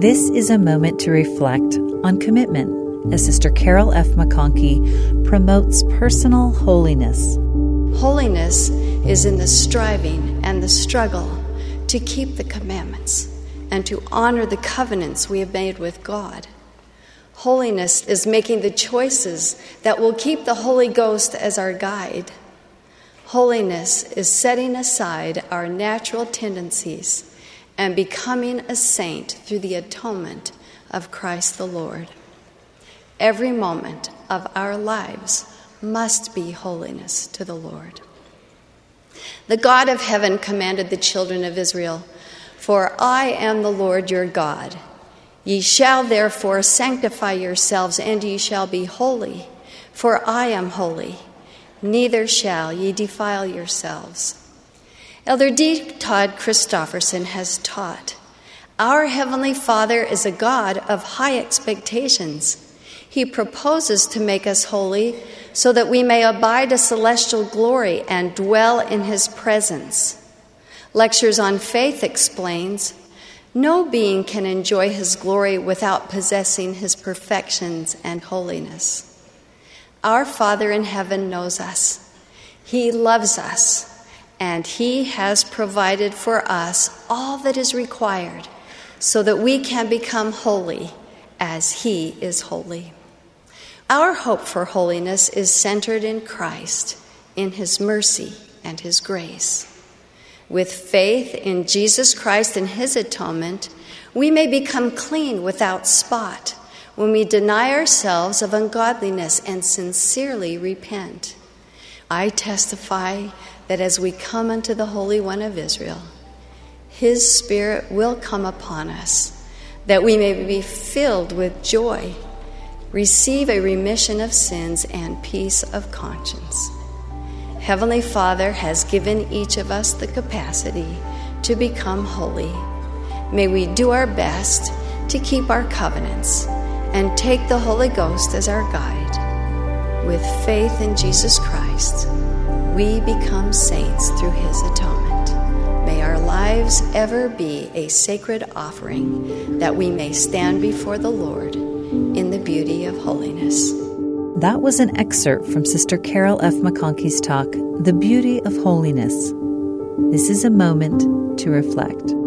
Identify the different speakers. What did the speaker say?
Speaker 1: This is a moment to reflect on commitment as Sister Carol F. McConkie promotes personal holiness.
Speaker 2: Holiness is in the striving and the struggle to keep the commandments and to honor the covenants we have made with God. Holiness is making the choices that will keep the Holy Ghost as our guide. Holiness is setting aside our natural tendencies and becoming a saint through the atonement of Christ the Lord. Every moment of our lives must be holiness to the Lord. The God of heaven commanded the children of Israel, For I am the Lord your God. Ye shall therefore sanctify yourselves, and ye shall be holy, for I am holy. Neither shall ye defile yourselves. Elder D. Todd Christofferson has taught Our Heavenly Father is a God of high expectations. He proposes to make us holy so that we may abide a celestial glory and dwell in His presence. Lectures on Faith explains no being can enjoy His glory without possessing His perfections and holiness. Our Father in heaven knows us, He loves us and He has provided for us all that is required so that we can become holy as He is holy. Our hope for holiness is centered in Christ, in His mercy and His grace. With faith in Jesus Christ and His atonement, we may become clean without spot when we deny ourselves of ungodliness and sincerely repent. I testify that as we come unto the Holy One of Israel, His Spirit will come upon us, that we may be filled with joy, receive a remission of sins, and peace of conscience. Heavenly Father has given each of us the capacity to become holy. May we do our best to keep our covenants and take the Holy Ghost as our guide. With faith in Jesus Christ, we become saints through his atonement. May our lives ever be a sacred offering that we may stand before the Lord in the beauty of holiness.
Speaker 1: That was an excerpt from Sister Carol F. McConkie's talk, The Beauty of Holiness. This is a moment to reflect.